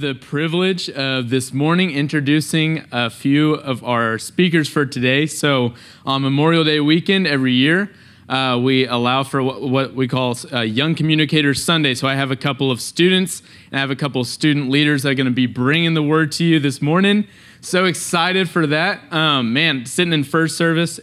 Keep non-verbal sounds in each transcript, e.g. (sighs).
the privilege of this morning introducing a few of our speakers for today. So, on Memorial Day weekend every year, uh, we allow for what, what we call uh, Young Communicators Sunday. So, I have a couple of students and I have a couple of student leaders that are going to be bringing the word to you this morning. So excited for that. Um, man, sitting in first service,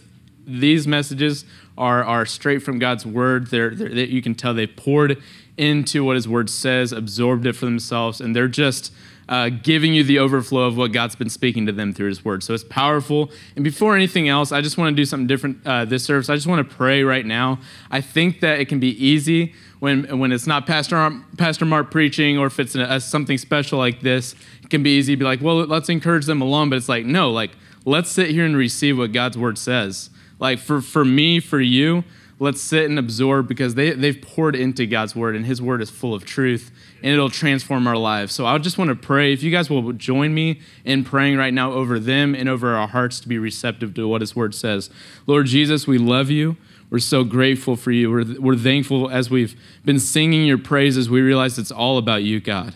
these messages are, are straight from God's word. They're, they're, they, you can tell they poured into what his word says, absorbed it for themselves, and they're just uh, giving you the overflow of what God's been speaking to them through his word. So it's powerful. And before anything else, I just want to do something different uh, this service. I just want to pray right now. I think that it can be easy when, when it's not Pastor, Pastor Mark preaching or if it's a, something special like this. It can be easy to be like, well, let's encourage them along. But it's like, no, like, let's sit here and receive what God's word says. Like, for, for me, for you, let's sit and absorb because they, they've poured into God's word and his word is full of truth and it'll transform our lives. So I just want to pray. If you guys will join me in praying right now over them and over our hearts to be receptive to what his word says. Lord Jesus, we love you. We're so grateful for you. We're, we're thankful as we've been singing your praises, we realize it's all about you, God.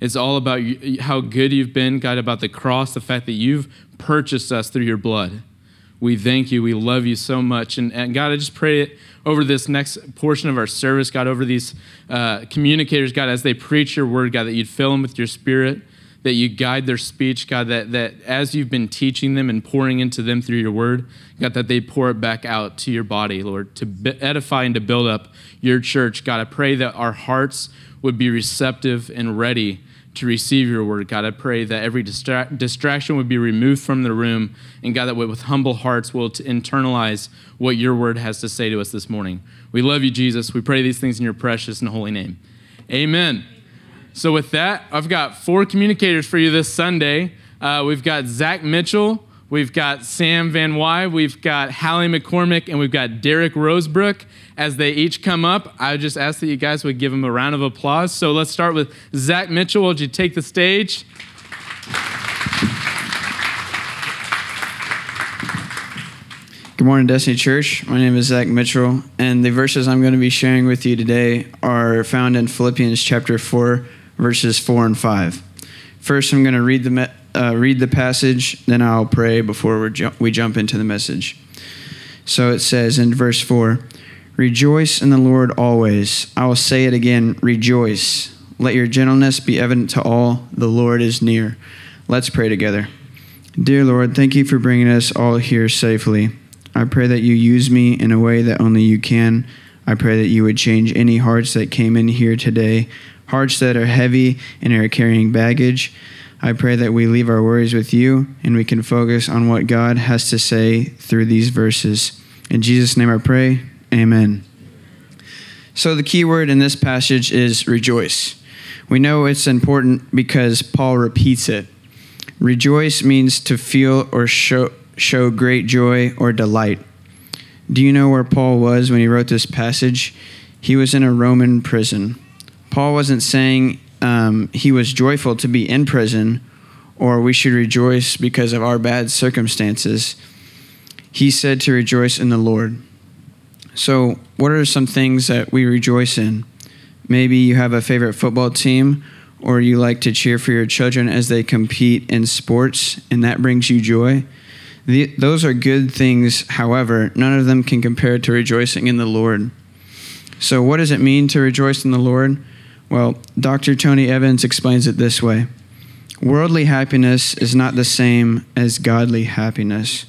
It's all about you, how good you've been, God, about the cross, the fact that you've purchased us through your blood we thank you. We love you so much. And, and God, I just pray it over this next portion of our service, God, over these uh, communicators, God, as they preach your word, God, that you'd fill them with your spirit, that you guide their speech, God, that, that as you've been teaching them and pouring into them through your word, God, that they pour it back out to your body, Lord, to edify and to build up your church. God, I pray that our hearts would be receptive and ready to receive your word. God, I pray that every distra- distraction would be removed from the room, and God, that with humble hearts will internalize what your word has to say to us this morning. We love you, Jesus. We pray these things in your precious and holy name. Amen. So, with that, I've got four communicators for you this Sunday. Uh, we've got Zach Mitchell, We've got Sam Van Wy, we've got Hallie McCormick, and we've got Derek Rosebrook. As they each come up, I just ask that you guys would give them a round of applause. So let's start with Zach Mitchell. Would you take the stage? Good morning, Destiny Church. My name is Zach Mitchell, and the verses I'm going to be sharing with you today are found in Philippians chapter 4, verses 4 and 5. First, I'm going to read the, uh, read the passage, then I'll pray before we, ju- we jump into the message. So it says in verse 4 Rejoice in the Lord always. I will say it again rejoice. Let your gentleness be evident to all. The Lord is near. Let's pray together. Dear Lord, thank you for bringing us all here safely. I pray that you use me in a way that only you can. I pray that you would change any hearts that came in here today, hearts that are heavy and are carrying baggage. I pray that we leave our worries with you and we can focus on what God has to say through these verses. In Jesus' name I pray. Amen. So, the key word in this passage is rejoice. We know it's important because Paul repeats it. Rejoice means to feel or show, show great joy or delight. Do you know where Paul was when he wrote this passage? He was in a Roman prison. Paul wasn't saying um, he was joyful to be in prison, or we should rejoice because of our bad circumstances. He said to rejoice in the Lord. So, what are some things that we rejoice in? Maybe you have a favorite football team, or you like to cheer for your children as they compete in sports, and that brings you joy. The, those are good things, however, none of them can compare to rejoicing in the Lord. So, what does it mean to rejoice in the Lord? Well, Dr. Tony Evans explains it this way Worldly happiness is not the same as godly happiness.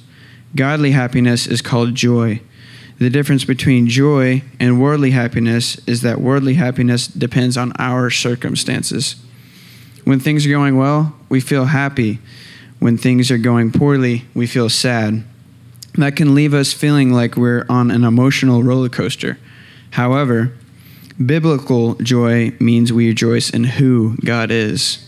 Godly happiness is called joy. The difference between joy and worldly happiness is that worldly happiness depends on our circumstances. When things are going well, we feel happy. When things are going poorly, we feel sad. That can leave us feeling like we're on an emotional roller coaster. However, Biblical joy means we rejoice in who God is.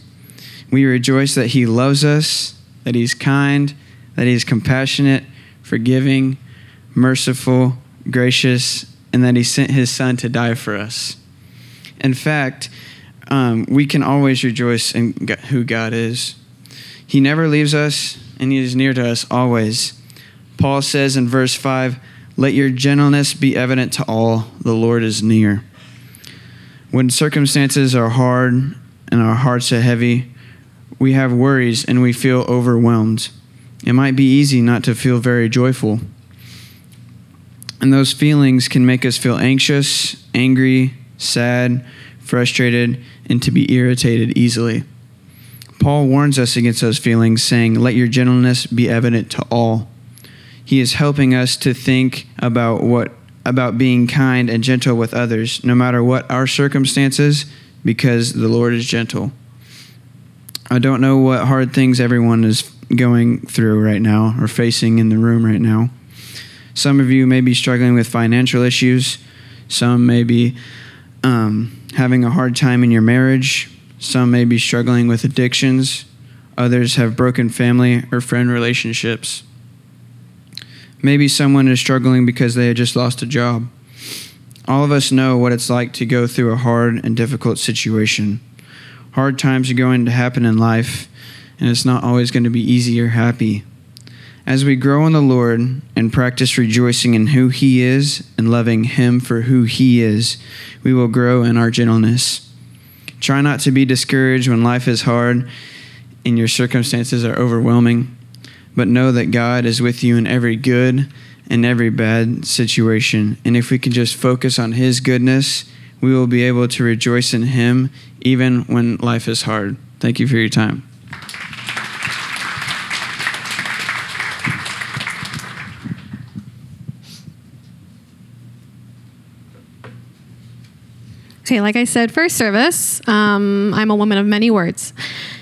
We rejoice that He loves us, that He's kind, that He's compassionate, forgiving, merciful, gracious, and that He sent His Son to die for us. In fact, um, we can always rejoice in who God is. He never leaves us, and He is near to us always. Paul says in verse 5 Let your gentleness be evident to all, the Lord is near. When circumstances are hard and our hearts are heavy, we have worries and we feel overwhelmed. It might be easy not to feel very joyful. And those feelings can make us feel anxious, angry, sad, frustrated, and to be irritated easily. Paul warns us against those feelings, saying, Let your gentleness be evident to all. He is helping us to think about what about being kind and gentle with others, no matter what our circumstances, because the Lord is gentle. I don't know what hard things everyone is going through right now or facing in the room right now. Some of you may be struggling with financial issues. Some may be um, having a hard time in your marriage. Some may be struggling with addictions. Others have broken family or friend relationships. Maybe someone is struggling because they just lost a job. All of us know what it's like to go through a hard and difficult situation. Hard times are going to happen in life, and it's not always going to be easy or happy. As we grow in the Lord and practice rejoicing in who He is and loving Him for who He is, we will grow in our gentleness. Try not to be discouraged when life is hard and your circumstances are overwhelming but know that God is with you in every good and every bad situation. And if we can just focus on His goodness, we will be able to rejoice in Him even when life is hard. Thank you for your time. Okay, like I said, first service, um, I'm a woman of many words.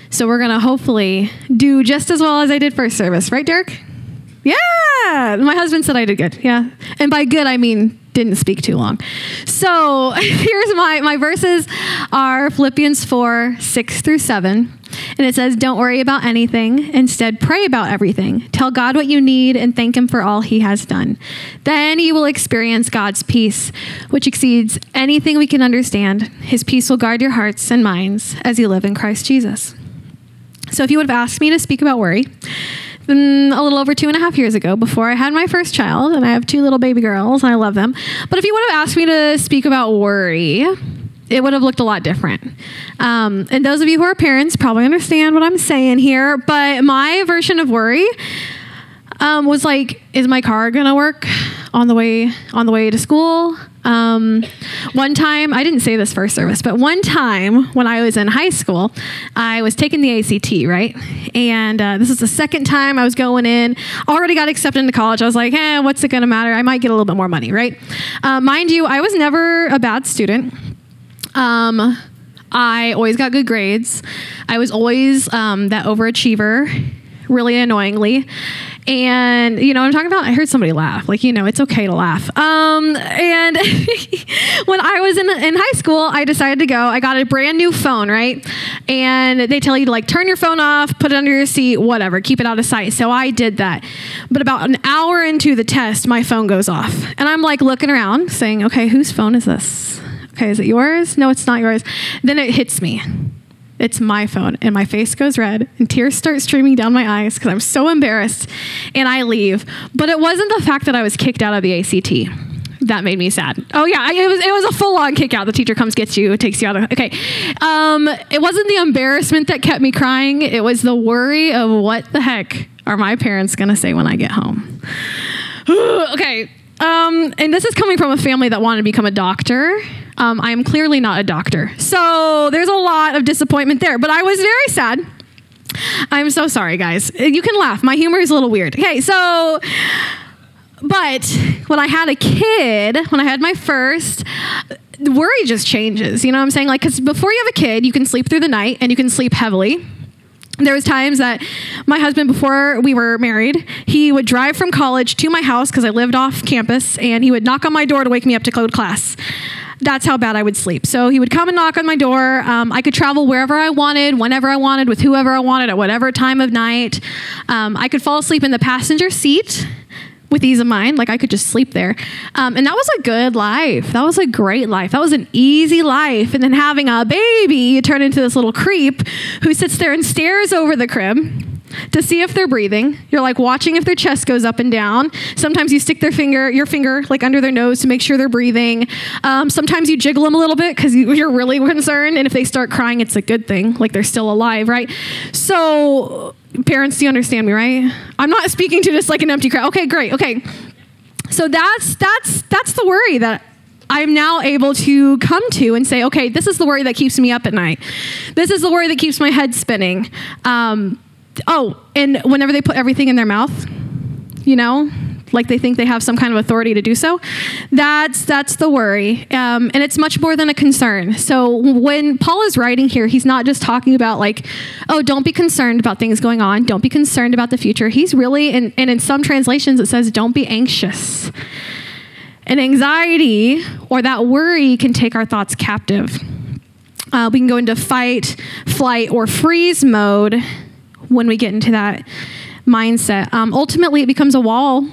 So we're going to hopefully do just as well as I did first service, right, Dirk? Yeah. My husband said I did good. Yeah. And by good, I mean didn't speak too long. So (laughs) here's my, my verses are Philippians 4, 6 through 7. And it says, Don't worry about anything. Instead, pray about everything. Tell God what you need and thank Him for all He has done. Then you will experience God's peace, which exceeds anything we can understand. His peace will guard your hearts and minds as you live in Christ Jesus. So, if you would have asked me to speak about worry, then a little over two and a half years ago, before I had my first child, and I have two little baby girls, and I love them. But if you would have asked me to speak about worry, it would have looked a lot different. Um, and those of you who are parents probably understand what I'm saying here, but my version of worry um, was like, is my car gonna work on the way on the way to school? Um, one time, I didn't say this first service, but one time when I was in high school, I was taking the ACT, right? And uh, this is the second time I was going in. Already got accepted into college. I was like, eh, what's it gonna matter? I might get a little bit more money, right? Uh, mind you, I was never a bad student. Um, I always got good grades. I was always um, that overachiever, really annoyingly. And you know, I'm talking about. I heard somebody laugh. Like you know, it's okay to laugh. Um, and (laughs) when I was in in high school, I decided to go. I got a brand new phone, right? And they tell you to like turn your phone off, put it under your seat, whatever, keep it out of sight. So I did that. But about an hour into the test, my phone goes off, and I'm like looking around, saying, "Okay, whose phone is this? Okay, is it yours? No, it's not yours." Then it hits me it's my phone. And my face goes red and tears start streaming down my eyes because I'm so embarrassed. And I leave. But it wasn't the fact that I was kicked out of the ACT that made me sad. Oh yeah, it was it was a full on kick out. The teacher comes gets you, takes you out. Of, okay, um, it wasn't the embarrassment that kept me crying. It was the worry of what the heck are my parents gonna say when I get home. (sighs) okay, um, and this is coming from a family that wanted to become a doctor. Um, I am clearly not a doctor. So there's a lot of disappointment there. But I was very sad. I'm so sorry, guys. You can laugh. My humor is a little weird. Okay, so, but when I had a kid, when I had my first, worry just changes. You know what I'm saying? Like, because before you have a kid, you can sleep through the night and you can sleep heavily there was times that my husband before we were married he would drive from college to my house because i lived off campus and he would knock on my door to wake me up to code class. That's how bad i would sleep. So he would come and knock on my door. Um, i could travel wherever i wanted whenever i wanted with whoever i wanted at whatever time of night. Um, i could fall asleep in the passenger seat with ease of mind. Like I could just sleep there. Um, and that was a good life. That was a great life. That was an easy life. And then having a baby, turn into this little creep who sits there and stares over the crib to see if they're breathing. You're like watching if their chest goes up and down. Sometimes you stick their finger, your finger, like under their nose to make sure they're breathing. Um, sometimes you jiggle them a little bit because you, you're really concerned. And if they start crying, it's a good thing, like they're still alive, right? So, parents, do you understand me, right? I'm not speaking to just like an empty crowd. Okay, great. Okay. So that's that's that's the worry that I'm now able to come to and say, okay, this is the worry that keeps me up at night. This is the worry that keeps my head spinning. Um, oh, and whenever they put everything in their mouth, you know, like they think they have some kind of authority to do so. That's that's the worry, um, and it's much more than a concern. So when Paul is writing here, he's not just talking about like, oh, don't be concerned about things going on, don't be concerned about the future. He's really, and, and in some translations it says, don't be anxious. And anxiety or that worry can take our thoughts captive. Uh, we can go into fight, flight, or freeze mode when we get into that mindset. Um, ultimately, it becomes a wall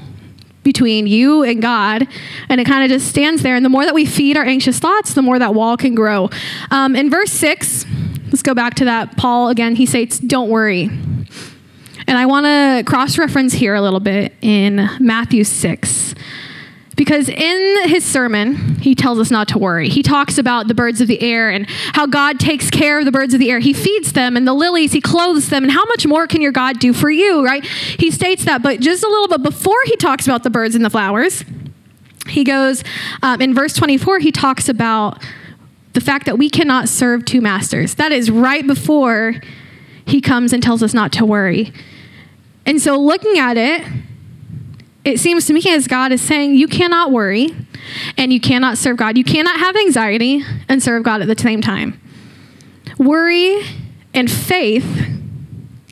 between you and God, and it kind of just stands there. And the more that we feed our anxious thoughts, the more that wall can grow. Um, in verse 6, let's go back to that. Paul, again, he says, Don't worry. And I want to cross reference here a little bit in Matthew 6. Because in his sermon, he tells us not to worry. He talks about the birds of the air and how God takes care of the birds of the air. He feeds them and the lilies, he clothes them. And how much more can your God do for you, right? He states that. But just a little bit before he talks about the birds and the flowers, he goes, um, in verse 24, he talks about the fact that we cannot serve two masters. That is right before he comes and tells us not to worry. And so looking at it, it seems to me as God is saying, you cannot worry and you cannot serve God. You cannot have anxiety and serve God at the same time. Worry and faith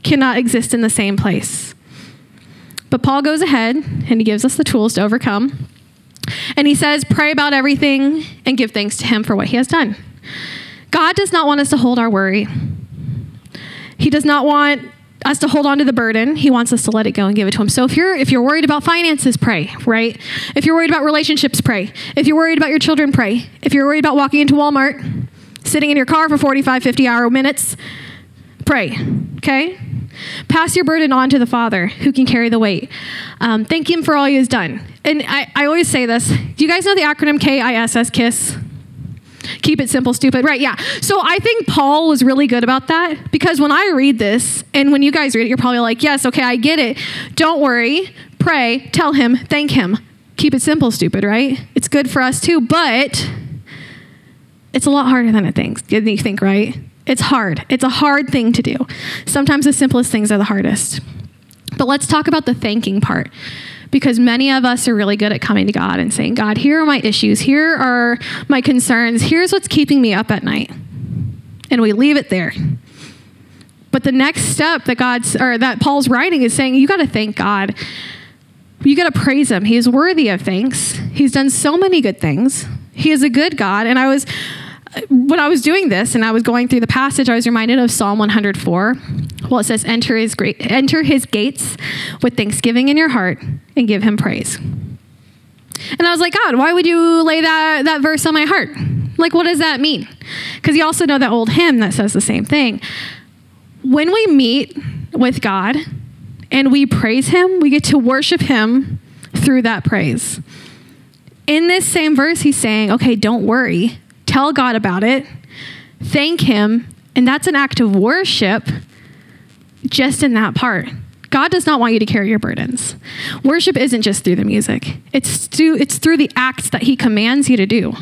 cannot exist in the same place. But Paul goes ahead and he gives us the tools to overcome. And he says, pray about everything and give thanks to him for what he has done. God does not want us to hold our worry. He does not want us to hold on to the burden. He wants us to let it go and give it to him. So if you're if you're worried about finances, pray, right? If you're worried about relationships, pray. If you're worried about your children, pray. If you're worried about walking into Walmart, sitting in your car for 45, 50 hour minutes, pray. Okay? Pass your burden on to the Father who can carry the weight. Um, thank Him for all He has done. And I, I always say this. Do you guys know the acronym KISS, KISS? Keep it simple, stupid. Right, yeah. So I think Paul was really good about that because when I read this, and when you guys read it, you're probably like, yes, okay, I get it. Don't worry, pray, tell him, thank him. Keep it simple, stupid, right? It's good for us too, but it's a lot harder than it thinks, than you think, right? It's hard. It's a hard thing to do. Sometimes the simplest things are the hardest. But let's talk about the thanking part because many of us are really good at coming to God and saying, God, here are my issues, here are my concerns, here's what's keeping me up at night. And we leave it there. But the next step that God's or that Paul's writing is saying, you got to thank God. You got to praise him. He is worthy of thanks. He's done so many good things. He is a good God. And I was when I was doing this and I was going through the passage, I was reminded of Psalm 104. Well, it says, "Enter his great, enter his gates with thanksgiving in your heart, and give him praise." And I was like, God, why would you lay that that verse on my heart? Like, what does that mean? Because you also know that old hymn that says the same thing. When we meet with God and we praise Him, we get to worship Him through that praise. In this same verse, he's saying, okay, don't worry tell God about it, thank Him, and that's an act of worship just in that part. God does not want you to carry your burdens. Worship isn't just through the music, it's through, it's through the acts that He commands you to do.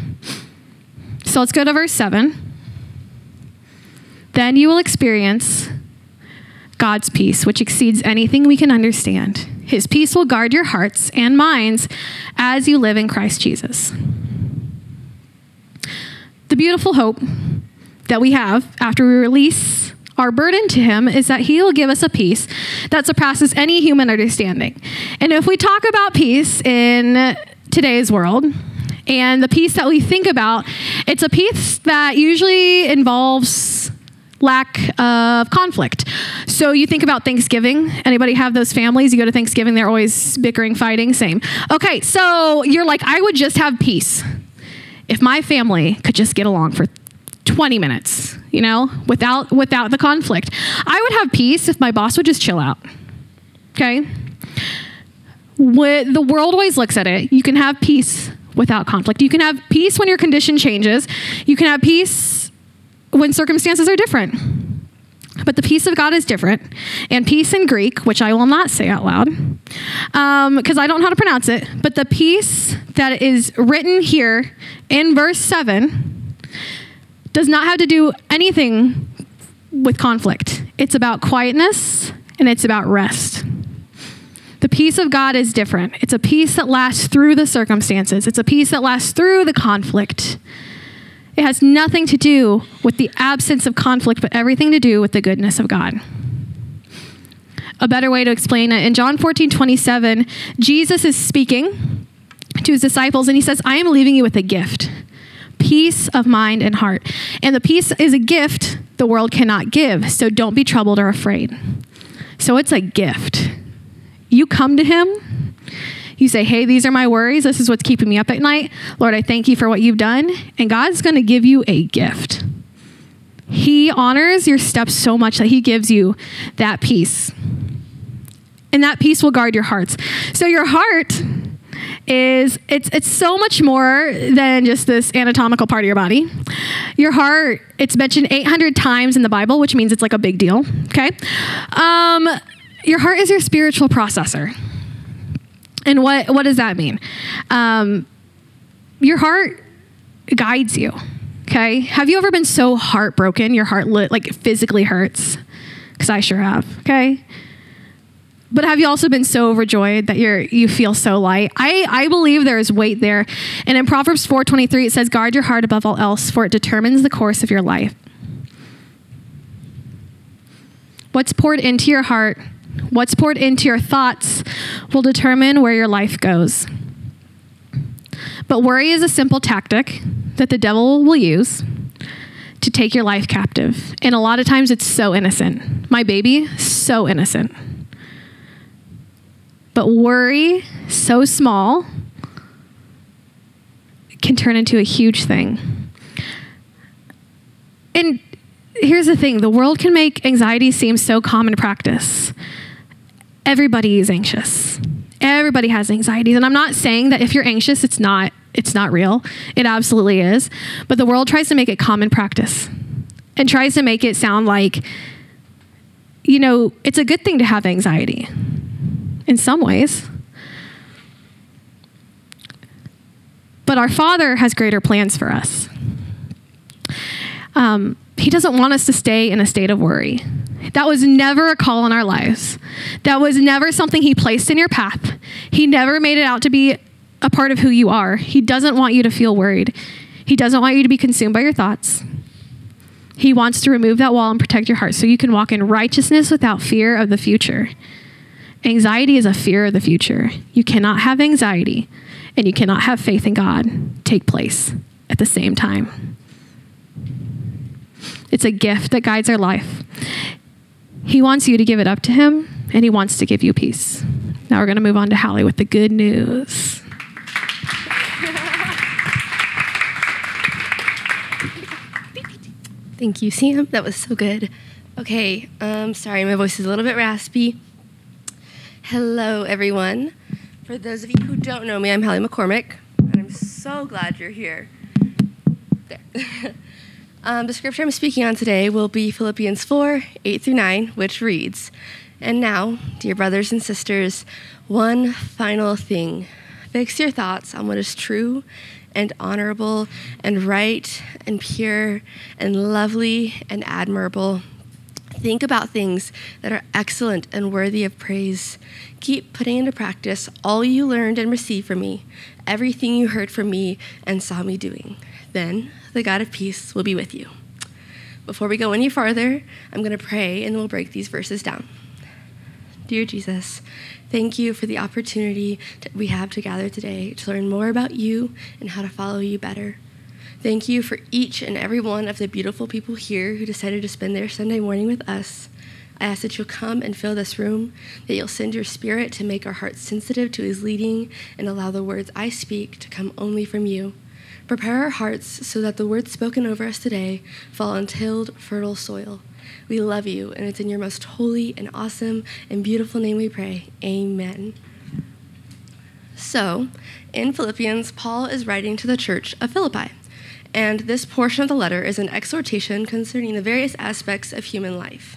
So let's go to verse 7. Then you will experience God's peace, which exceeds anything we can understand. His peace will guard your hearts and minds as you live in Christ Jesus the beautiful hope that we have after we release our burden to him is that he will give us a peace that surpasses any human understanding. And if we talk about peace in today's world, and the peace that we think about, it's a peace that usually involves lack of conflict. So you think about Thanksgiving. Anybody have those families? You go to Thanksgiving, they're always bickering, fighting, same. Okay, so you're like, I would just have peace if my family could just get along for 20 minutes, you know, without without the conflict. I would have peace if my boss would just chill out. Okay? What the world always looks at it, you can have peace without conflict. You can have peace when your condition changes. You can have peace when circumstances are different. But the peace of God is different. And peace in Greek, which I will not say out loud because um, I don't know how to pronounce it, but the peace that is written here in verse 7 does not have to do anything with conflict. It's about quietness and it's about rest. The peace of God is different. It's a peace that lasts through the circumstances, it's a peace that lasts through the conflict. It has nothing to do with the absence of conflict, but everything to do with the goodness of God. A better way to explain it in John 14 27, Jesus is speaking to his disciples and he says, I am leaving you with a gift peace of mind and heart. And the peace is a gift the world cannot give, so don't be troubled or afraid. So it's a gift. You come to him, you say, Hey, these are my worries. This is what's keeping me up at night. Lord, I thank you for what you've done. And God's going to give you a gift. He honors your steps so much that He gives you that peace. And that peace will guard your hearts. So your heart is it's it's so much more than just this anatomical part of your body. Your heart, it's mentioned 800 times in the Bible, which means it's like a big deal. Okay, um, your heart is your spiritual processor. And what, what does that mean? Um, your heart guides you. Okay. Have you ever been so heartbroken? Your heart li- like physically hurts? Because I sure have. Okay. But have you also been so overjoyed that you're you feel so light? I, I believe there is weight there. And in Proverbs 4:23 it says, "Guard your heart above all else, for it determines the course of your life." What's poured into your heart What's poured into your thoughts will determine where your life goes. But worry is a simple tactic that the devil will use to take your life captive. And a lot of times it's so innocent. My baby, so innocent. But worry, so small, can turn into a huge thing. And here's the thing the world can make anxiety seem so common practice everybody is anxious. Everybody has anxieties. And I'm not saying that if you're anxious, it's not it's not real. It absolutely is. But the world tries to make it common practice and tries to make it sound like you know, it's a good thing to have anxiety in some ways. But our Father has greater plans for us. Um, he doesn't want us to stay in a state of worry. That was never a call in our lives. That was never something He placed in your path. He never made it out to be a part of who you are. He doesn't want you to feel worried. He doesn't want you to be consumed by your thoughts. He wants to remove that wall and protect your heart so you can walk in righteousness without fear of the future. Anxiety is a fear of the future. You cannot have anxiety and you cannot have faith in God take place at the same time. It's a gift that guides our life. He wants you to give it up to Him, and He wants to give you peace. Now we're going to move on to Hallie with the good news. Thank you, Sam. That was so good. Okay, um, sorry, my voice is a little bit raspy. Hello, everyone. For those of you who don't know me, I'm Hallie McCormick, and I'm so glad you're here. There. (laughs) Um, the scripture I'm speaking on today will be Philippians 4 8 through 9, which reads And now, dear brothers and sisters, one final thing. Fix your thoughts on what is true and honorable and right and pure and lovely and admirable. Think about things that are excellent and worthy of praise. Keep putting into practice all you learned and received from me, everything you heard from me and saw me doing. Then the God of peace will be with you. Before we go any farther, I'm going to pray and we'll break these verses down. Dear Jesus, thank you for the opportunity that we have to gather today to learn more about you and how to follow you better. Thank you for each and every one of the beautiful people here who decided to spend their Sunday morning with us. I ask that you'll come and fill this room, that you'll send your spirit to make our hearts sensitive to his leading and allow the words I speak to come only from you. Prepare our hearts so that the words spoken over us today fall on tilled, fertile soil. We love you, and it's in your most holy and awesome and beautiful name we pray. Amen. So, in Philippians, Paul is writing to the church of Philippi. And this portion of the letter is an exhortation concerning the various aspects of human life,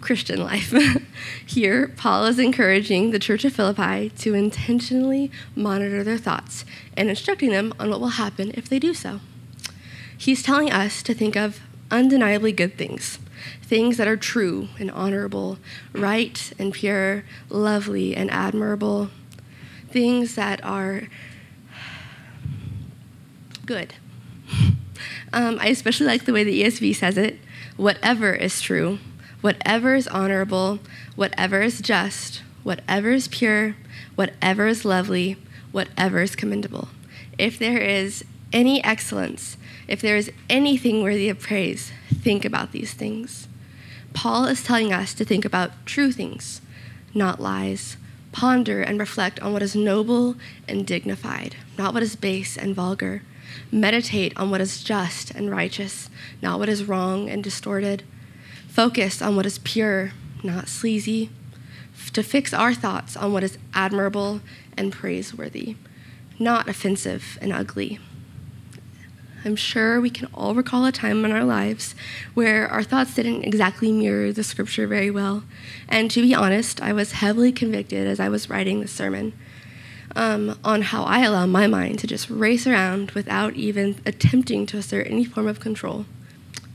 Christian life. (laughs) Here, Paul is encouraging the church of Philippi to intentionally monitor their thoughts and instructing them on what will happen if they do so. He's telling us to think of undeniably good things, things that are true and honorable, right and pure, lovely and admirable, things that are good. Um, I especially like the way the ESV says it whatever is true, whatever is honorable, whatever is just, whatever is pure, whatever is lovely, whatever is commendable. If there is any excellence, if there is anything worthy of praise, think about these things. Paul is telling us to think about true things, not lies. Ponder and reflect on what is noble and dignified, not what is base and vulgar. Meditate on what is just and righteous, not what is wrong and distorted. Focus on what is pure, not sleazy. To fix our thoughts on what is admirable and praiseworthy, not offensive and ugly. I'm sure we can all recall a time in our lives where our thoughts didn't exactly mirror the scripture very well. And to be honest, I was heavily convicted as I was writing the sermon um, on how I allow my mind to just race around without even attempting to assert any form of control.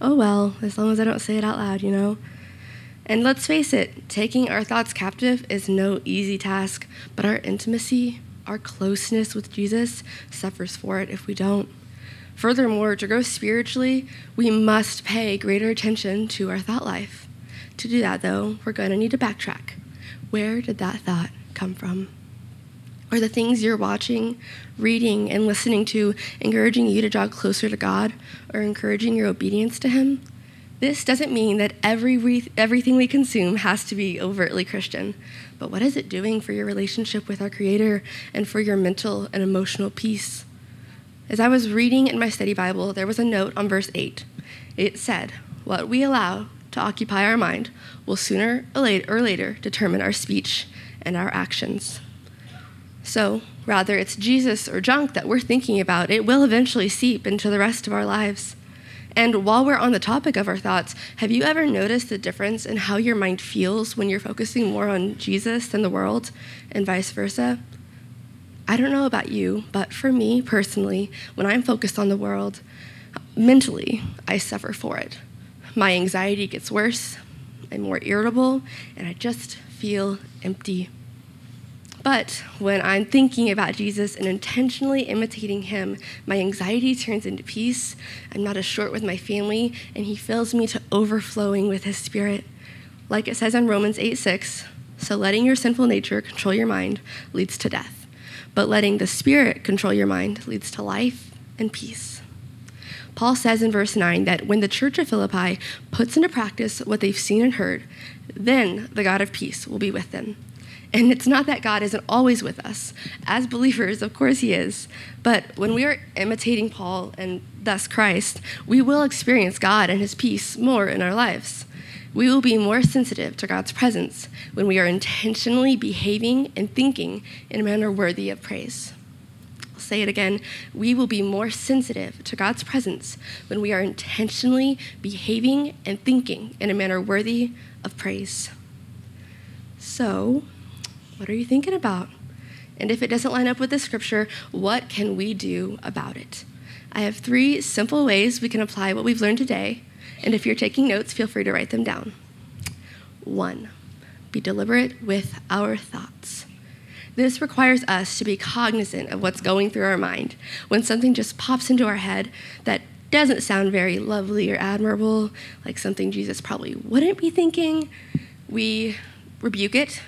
Oh well, as long as I don't say it out loud, you know? And let's face it, taking our thoughts captive is no easy task, but our intimacy, our closeness with Jesus suffers for it if we don't. Furthermore, to grow spiritually, we must pay greater attention to our thought life. To do that, though, we're going to need to backtrack. Where did that thought come from? Are the things you're watching, reading, and listening to encouraging you to draw closer to God or encouraging your obedience to Him? This doesn't mean that every re- everything we consume has to be overtly Christian, but what is it doing for your relationship with our Creator and for your mental and emotional peace? As I was reading in my study Bible, there was a note on verse 8. It said, What we allow to occupy our mind will sooner or later determine our speech and our actions. So, rather it's Jesus or junk that we're thinking about, it will eventually seep into the rest of our lives. And while we're on the topic of our thoughts, have you ever noticed the difference in how your mind feels when you're focusing more on Jesus than the world, and vice versa? I don't know about you, but for me personally, when I'm focused on the world, mentally, I suffer for it. My anxiety gets worse, I'm more irritable, and I just feel empty. But when I'm thinking about Jesus and intentionally imitating him, my anxiety turns into peace. I'm not as short with my family, and he fills me to overflowing with his spirit. Like it says in Romans 8 6, so letting your sinful nature control your mind leads to death but letting the Spirit control your mind leads to life and peace. Paul says in verse 9 that when the church of Philippi puts into practice what they've seen and heard, then the God of peace will be with them. And it's not that God isn't always with us. As believers, of course, He is. But when we are imitating Paul and thus Christ, we will experience God and His peace more in our lives we will be more sensitive to God's presence when we are intentionally behaving and thinking in a manner worthy of praise. I'll say it again. We will be more sensitive to God's presence when we are intentionally behaving and thinking in a manner worthy of praise. So, what are you thinking about? And if it doesn't line up with the scripture, what can we do about it? I have three simple ways we can apply what we've learned today and if you're taking notes, feel free to write them down. One, be deliberate with our thoughts. This requires us to be cognizant of what's going through our mind. When something just pops into our head that doesn't sound very lovely or admirable, like something Jesus probably wouldn't be thinking, we rebuke it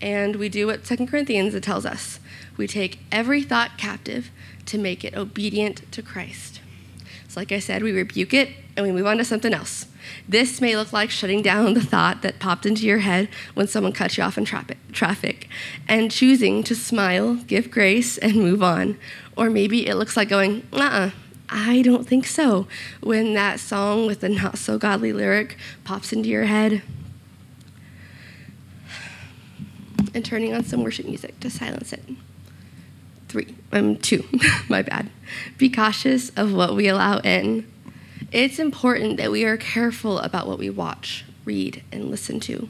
and we do what 2 Corinthians tells us. We take every thought captive to make it obedient to Christ. So, like I said, we rebuke it and we move on to something else. This may look like shutting down the thought that popped into your head when someone cut you off in traffic and choosing to smile, give grace, and move on. Or maybe it looks like going, uh uh I don't think so, when that song with the not so godly lyric pops into your head. And turning on some worship music to silence it. Three, um, two, (laughs) my bad. Be cautious of what we allow in. It's important that we are careful about what we watch, read, and listen to.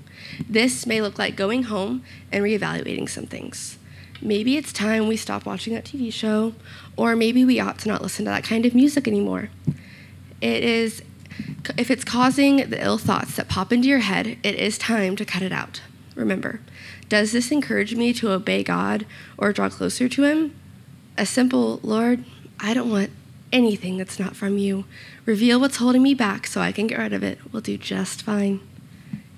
This may look like going home and reevaluating some things. Maybe it's time we stop watching that TV show, or maybe we ought to not listen to that kind of music anymore. It is, if it's causing the ill thoughts that pop into your head, it is time to cut it out. Remember, does this encourage me to obey God or draw closer to Him? A simple, Lord, I don't want anything that's not from you. Reveal what's holding me back so I can get rid of it We'll do just fine.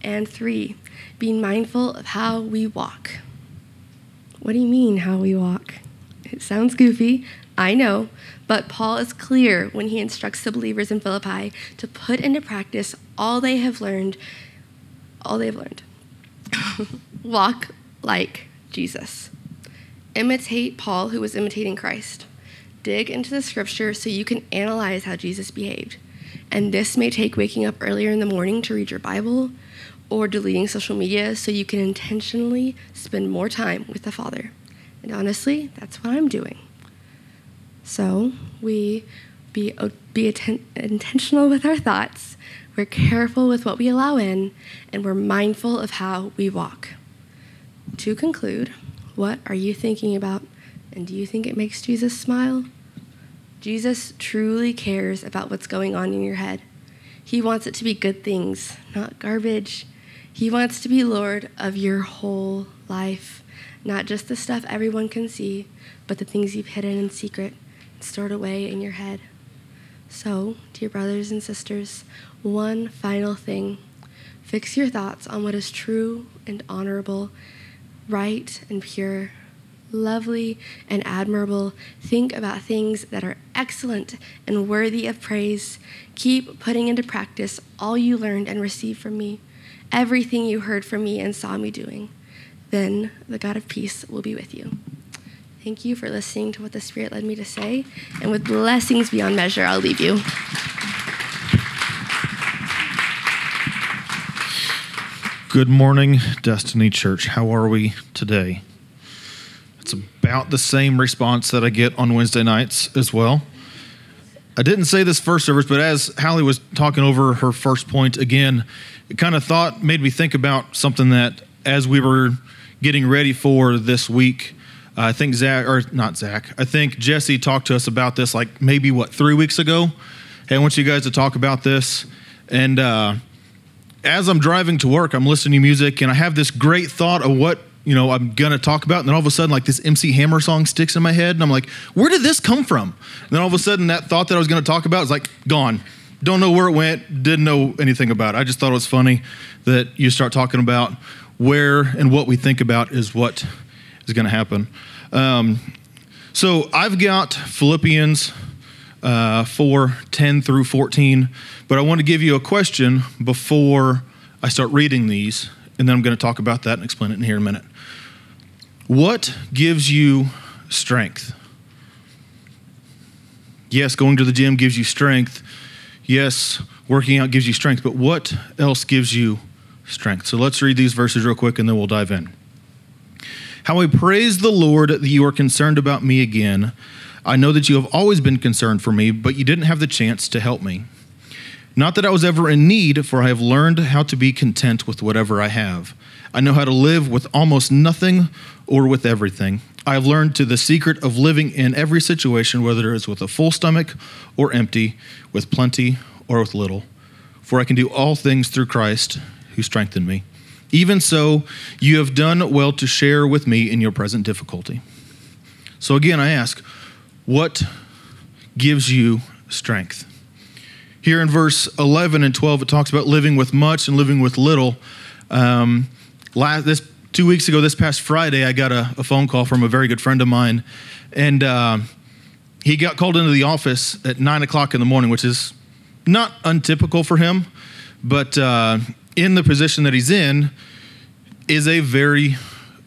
And three, being mindful of how we walk. What do you mean, how we walk? It sounds goofy, I know, but Paul is clear when he instructs the believers in Philippi to put into practice all they have learned, all they've learned. (laughs) walk like Jesus. Imitate Paul, who was imitating Christ. Dig into the scripture so you can analyze how Jesus behaved. And this may take waking up earlier in the morning to read your Bible or deleting social media so you can intentionally spend more time with the Father. And honestly, that's what I'm doing. So we be, uh, be atten- intentional with our thoughts, we're careful with what we allow in, and we're mindful of how we walk. To conclude, what are you thinking about, and do you think it makes Jesus smile? Jesus truly cares about what's going on in your head. He wants it to be good things, not garbage. He wants to be Lord of your whole life, not just the stuff everyone can see, but the things you've hidden in secret and stored away in your head. So, dear brothers and sisters, one final thing fix your thoughts on what is true and honorable, right and pure, lovely and admirable. Think about things that are excellent and worthy of praise. Keep putting into practice all you learned and received from me everything you heard from me and saw me doing. Then the God of peace will be with you. Thank you for listening to what the Spirit led me to say. And with blessings beyond measure, I'll leave you. Good morning, Destiny Church. How are we today? It's about the same response that I get on Wednesday nights as well. I didn't say this first service, but as Hallie was talking over her first point again, it kind of thought made me think about something that as we were getting ready for this week, I think Zach or not Zach, I think Jesse talked to us about this like maybe what three weeks ago. Hey, I want you guys to talk about this. And uh, as I'm driving to work, I'm listening to music, and I have this great thought of what you know I'm gonna talk about. And then all of a sudden, like this MC Hammer song sticks in my head, and I'm like, where did this come from? And then all of a sudden, that thought that I was gonna talk about is like gone. Don't know where it went, didn't know anything about it. I just thought it was funny that you start talking about where and what we think about is what is to happen. Um, so I've got Philippians uh, 4 10 through 14, but I want to give you a question before I start reading these, and then I'm going to talk about that and explain it in here in a minute. What gives you strength? Yes, going to the gym gives you strength Yes, working out gives you strength, but what else gives you strength? So let's read these verses real quick and then we'll dive in. How I praise the Lord that you are concerned about me again. I know that you have always been concerned for me, but you didn't have the chance to help me. Not that I was ever in need, for I have learned how to be content with whatever I have. I know how to live with almost nothing or with everything. I have learned to the secret of living in every situation, whether it is with a full stomach or empty, with plenty or with little. For I can do all things through Christ who strengthened me. Even so, you have done well to share with me in your present difficulty. So again, I ask, what gives you strength? Here in verse 11 and 12, it talks about living with much and living with little. Um, last, this two weeks ago, this past Friday, I got a, a, phone call from a very good friend of mine, and uh, he got called into the office at nine o'clock in the morning, which is not untypical for him, but uh, in the position that he's in, is a very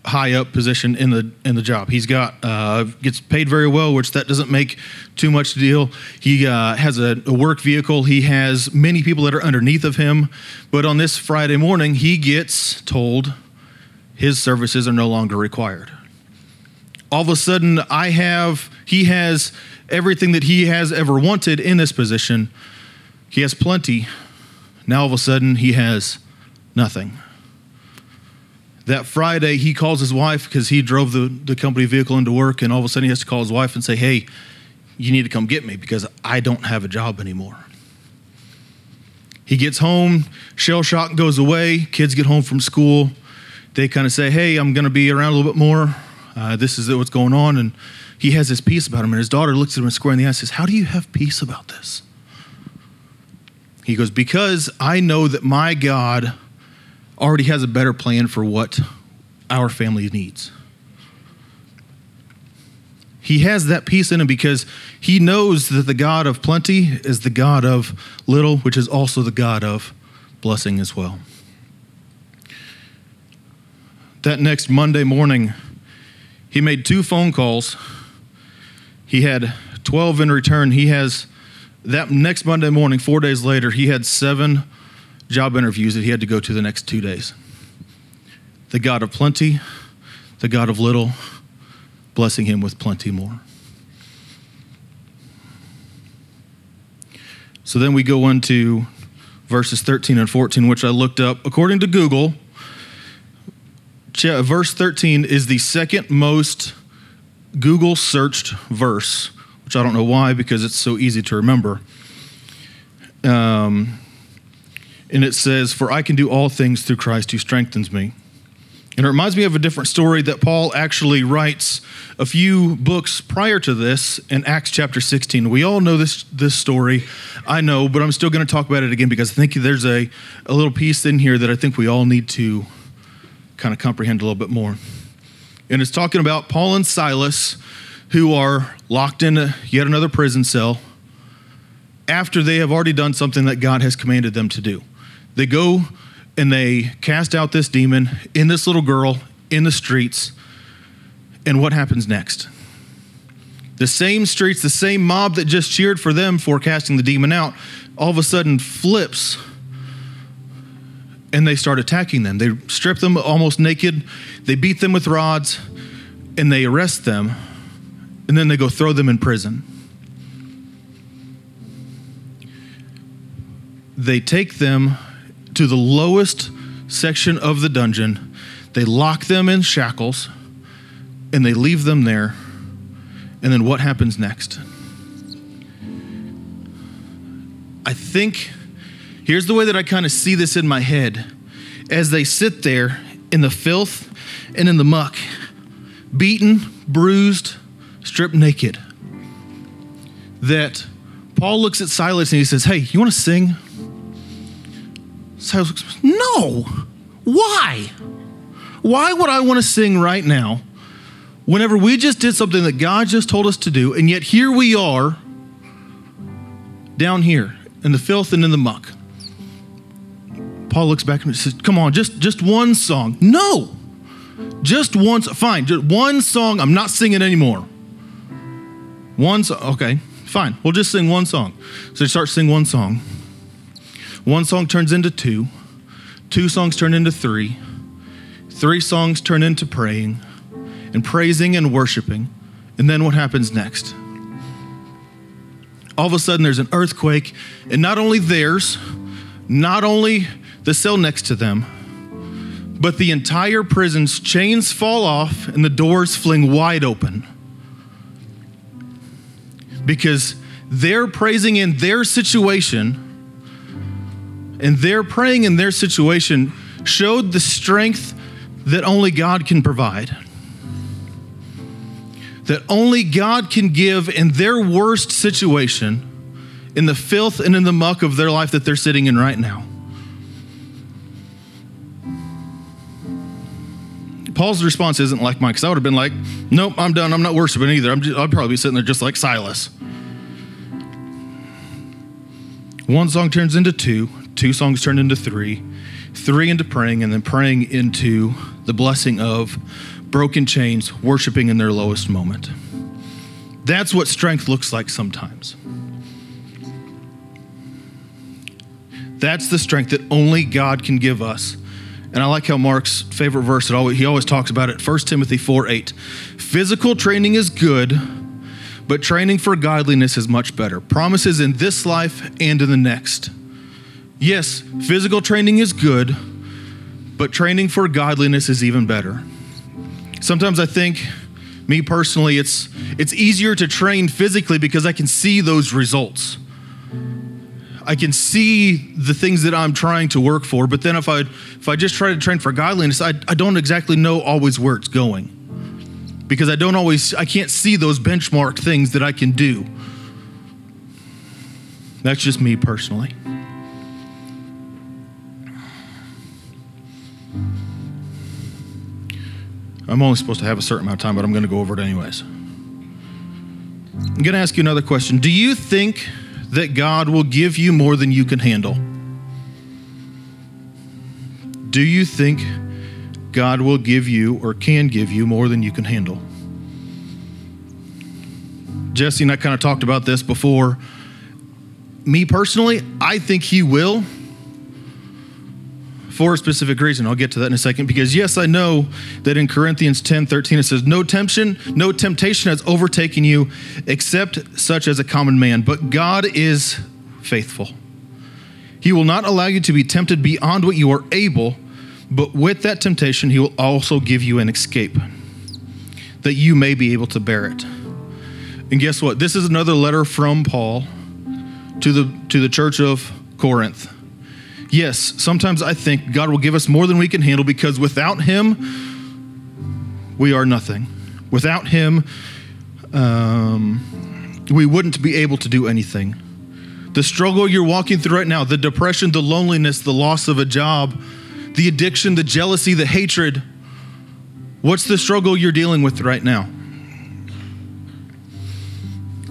high up position in the in the job. He's got uh, gets paid very well, which that doesn't make too much deal. He uh, has a, a, work vehicle. He has many people that are underneath of him. But on this Friday morning, he gets told his services are no longer required. All of a sudden, I have he has everything that he has ever wanted in this position. He has plenty. Now all of a sudden, he has nothing that Friday he calls his wife because he drove the, the company vehicle into work, and all of a sudden he has to call his wife and say, Hey, you need to come get me because I don't have a job anymore. He gets home, shell shock goes away, kids get home from school. They kind of say, Hey, I'm going to be around a little bit more. Uh, this is what's going on. And he has this peace about him. And his daughter looks at him square in the eye and says, How do you have peace about this? He goes, Because I know that my God already has a better plan for what our family needs. He has that peace in him because he knows that the God of plenty is the God of little, which is also the God of blessing as well. That next Monday morning, he made two phone calls. He had 12 in return. He has that next Monday morning, four days later, he had seven job interviews that he had to go to the next two days. The God of plenty, the God of little, blessing him with plenty more. So then we go into verses 13 and 14, which I looked up. According to Google, verse 13 is the second most Google searched verse, which I don't know why because it's so easy to remember. Um, and it says, For I can do all things through Christ who strengthens me. And it reminds me of a different story that Paul actually writes a few books prior to this in Acts chapter 16. We all know this, this story. I know, but I'm still going to talk about it again because I think there's a, a little piece in here that I think we all need to kind of comprehend a little bit more. And it's talking about Paul and Silas who are locked in a, yet another prison cell after they have already done something that God has commanded them to do. They go and they cast out this demon in this little girl in the streets. And what happens next? The same streets, the same mob that just cheered for them for casting the demon out, all of a sudden flips and they start attacking them. They strip them almost naked, they beat them with rods, and they arrest them, and then they go throw them in prison. They take them to the lowest section of the dungeon. They lock them in shackles and they leave them there. And then what happens next? I think here's the way that I kind of see this in my head as they sit there in the filth and in the muck, beaten, bruised, stripped naked. That Paul looks at Silas and he says, Hey, you want to sing? Looks, no. Why? Why would I want to sing right now whenever we just did something that God just told us to do, and yet here we are down here in the filth and in the muck? Paul looks back and says, Come on, just, just one song. No. Just one, fine, just one song. I'm not singing anymore. One song, okay, fine. We'll just sing one song. So they start singing one song. One song turns into two, two songs turn into three, three songs turn into praying, and praising and worshiping. And then what happens next? All of a sudden, there's an earthquake, and not only theirs, not only the cell next to them, but the entire prison's chains fall off and the doors fling wide open. Because they're praising in their situation and their praying in their situation showed the strength that only God can provide. That only God can give in their worst situation, in the filth and in the muck of their life that they're sitting in right now. Paul's response isn't like mine, because I would have been like, nope, I'm done. I'm not worshiping either. I'm just, I'd probably be sitting there just like Silas. One song turns into two, two songs turned into three, three into praying, and then praying into the blessing of broken chains, worshiping in their lowest moment. That's what strength looks like sometimes. That's the strength that only God can give us. And I like how Mark's favorite verse, always, he always talks about it 1 Timothy 4 8. Physical training is good, but training for godliness is much better. Promises in this life and in the next. Yes, physical training is good, but training for godliness is even better. Sometimes I think, me personally, it's, it's easier to train physically because I can see those results. I can see the things that I'm trying to work for, but then if I if I just try to train for godliness, I, I don't exactly know always where it's going. Because I don't always I can't see those benchmark things that I can do. That's just me personally. I'm only supposed to have a certain amount of time, but I'm going to go over it anyways. I'm going to ask you another question. Do you think that God will give you more than you can handle? Do you think God will give you or can give you more than you can handle? Jesse and I kind of talked about this before. Me personally, I think He will for a specific reason. I'll get to that in a second because yes, I know that in Corinthians 10 13 it says, No temptation, no temptation has overtaken you except such as a common man, but God is faithful. He will not allow you to be tempted beyond what you are able, but with that temptation, He will also give you an escape that you may be able to bear it. And guess what? This is another letter from Paul to the to the church of Corinth. Yes, sometimes I think God will give us more than we can handle because without Him, we are nothing. Without Him, um, we wouldn't be able to do anything. The struggle you're walking through right now, the depression, the loneliness, the loss of a job, the addiction, the jealousy, the hatred, what's the struggle you're dealing with right now?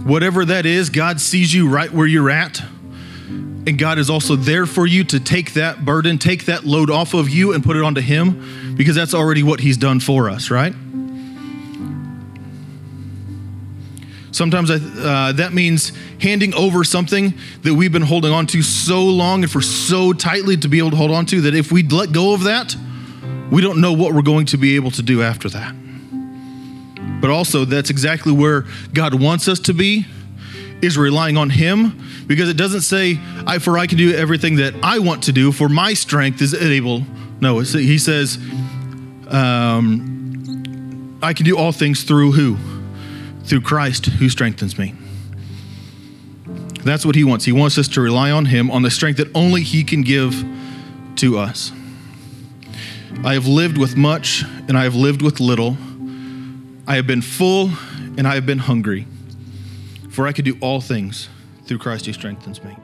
Whatever that is, God sees you right where you're at. And God is also there for you to take that burden, take that load off of you and put it onto Him because that's already what He's done for us, right? Sometimes I, uh, that means handing over something that we've been holding on to so long and for so tightly to be able to hold on to that if we let go of that, we don't know what we're going to be able to do after that. But also, that's exactly where God wants us to be is relying on him because it doesn't say I for I can do everything that I want to do for my strength is able. No he says um, I can do all things through who? Through Christ who strengthens me. That's what he wants. He wants us to rely on him on the strength that only he can give to us. I have lived with much and I have lived with little. I have been full and I have been hungry for I can do all things through Christ who strengthens me.